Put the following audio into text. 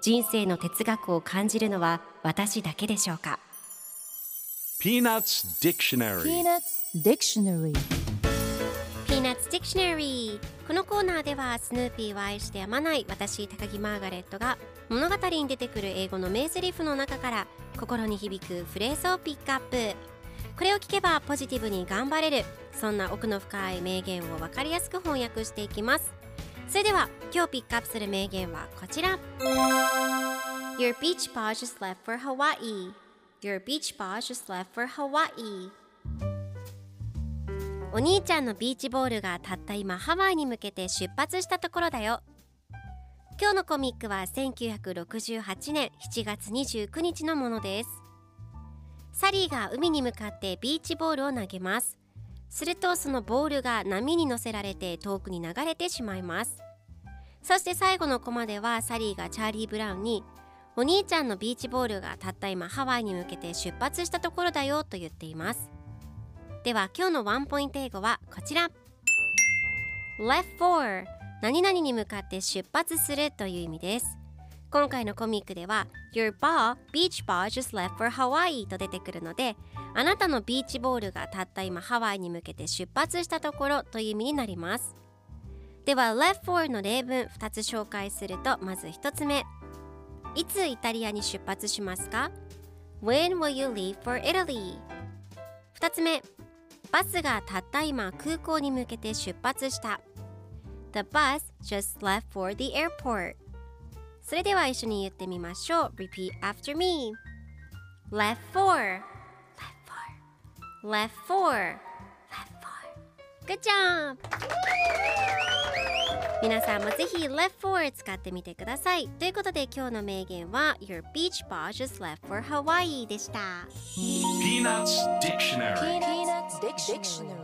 人生の哲学を感じるのは私だけでしょうか？Peanuts Dictionary. Peanuts Dictionary. Peanuts Dictionary このコーナーではスヌーピーを愛してやまない私高木マーガレットが物語に出てくる英語の名台詞の中から心に響くフレーズをピックアップ。これを聞けばポジティブに頑張れる。そんな奥の深い名言を分かりやすく翻訳していきますそれでは今日ピックアップする名言はこちら。Your beach ball just left for Hawaii. Your beach ball just left for Hawaii. お兄ちゃんのビーチボールがたった今ハワイに向けて出発したところだよ。今日のコミックは1968年7月29日のものです。サリーが海に向かってビーチボールを投げます。するとそのボールが波に乗せられて遠くに流れてしまいます。そして最後のコマではサリーがチャーリー・ブラウンにお兄ちゃんのビーチボールがたった今ハワイに向けて出発したところだよと言っています。では今日のワンポイント英語はこちら。Left for 何々に向かって出発するという意味です。今回のコミックでは Your ball, beach ball just left for Hawaii と出てくるのであなたのビーチボールがたった今ハワイに向けて出発したところという意味になります。では left for の例文2つ紹介するとまず1つ目。いつイタリアに出発しますか？When will you leave for Italy? 2つ目。バスがたった今空港に向けて出発した。The bus just left for the airport. それでは一緒に言ってみましょう Repeat after me Left for Left for Left for Good job! 皆さんもぜひ Left for 使ってみてくださいということで今日の名言は Your beach ball just left for Hawaii でした Peanuts Dictionary Peanuts Dictionary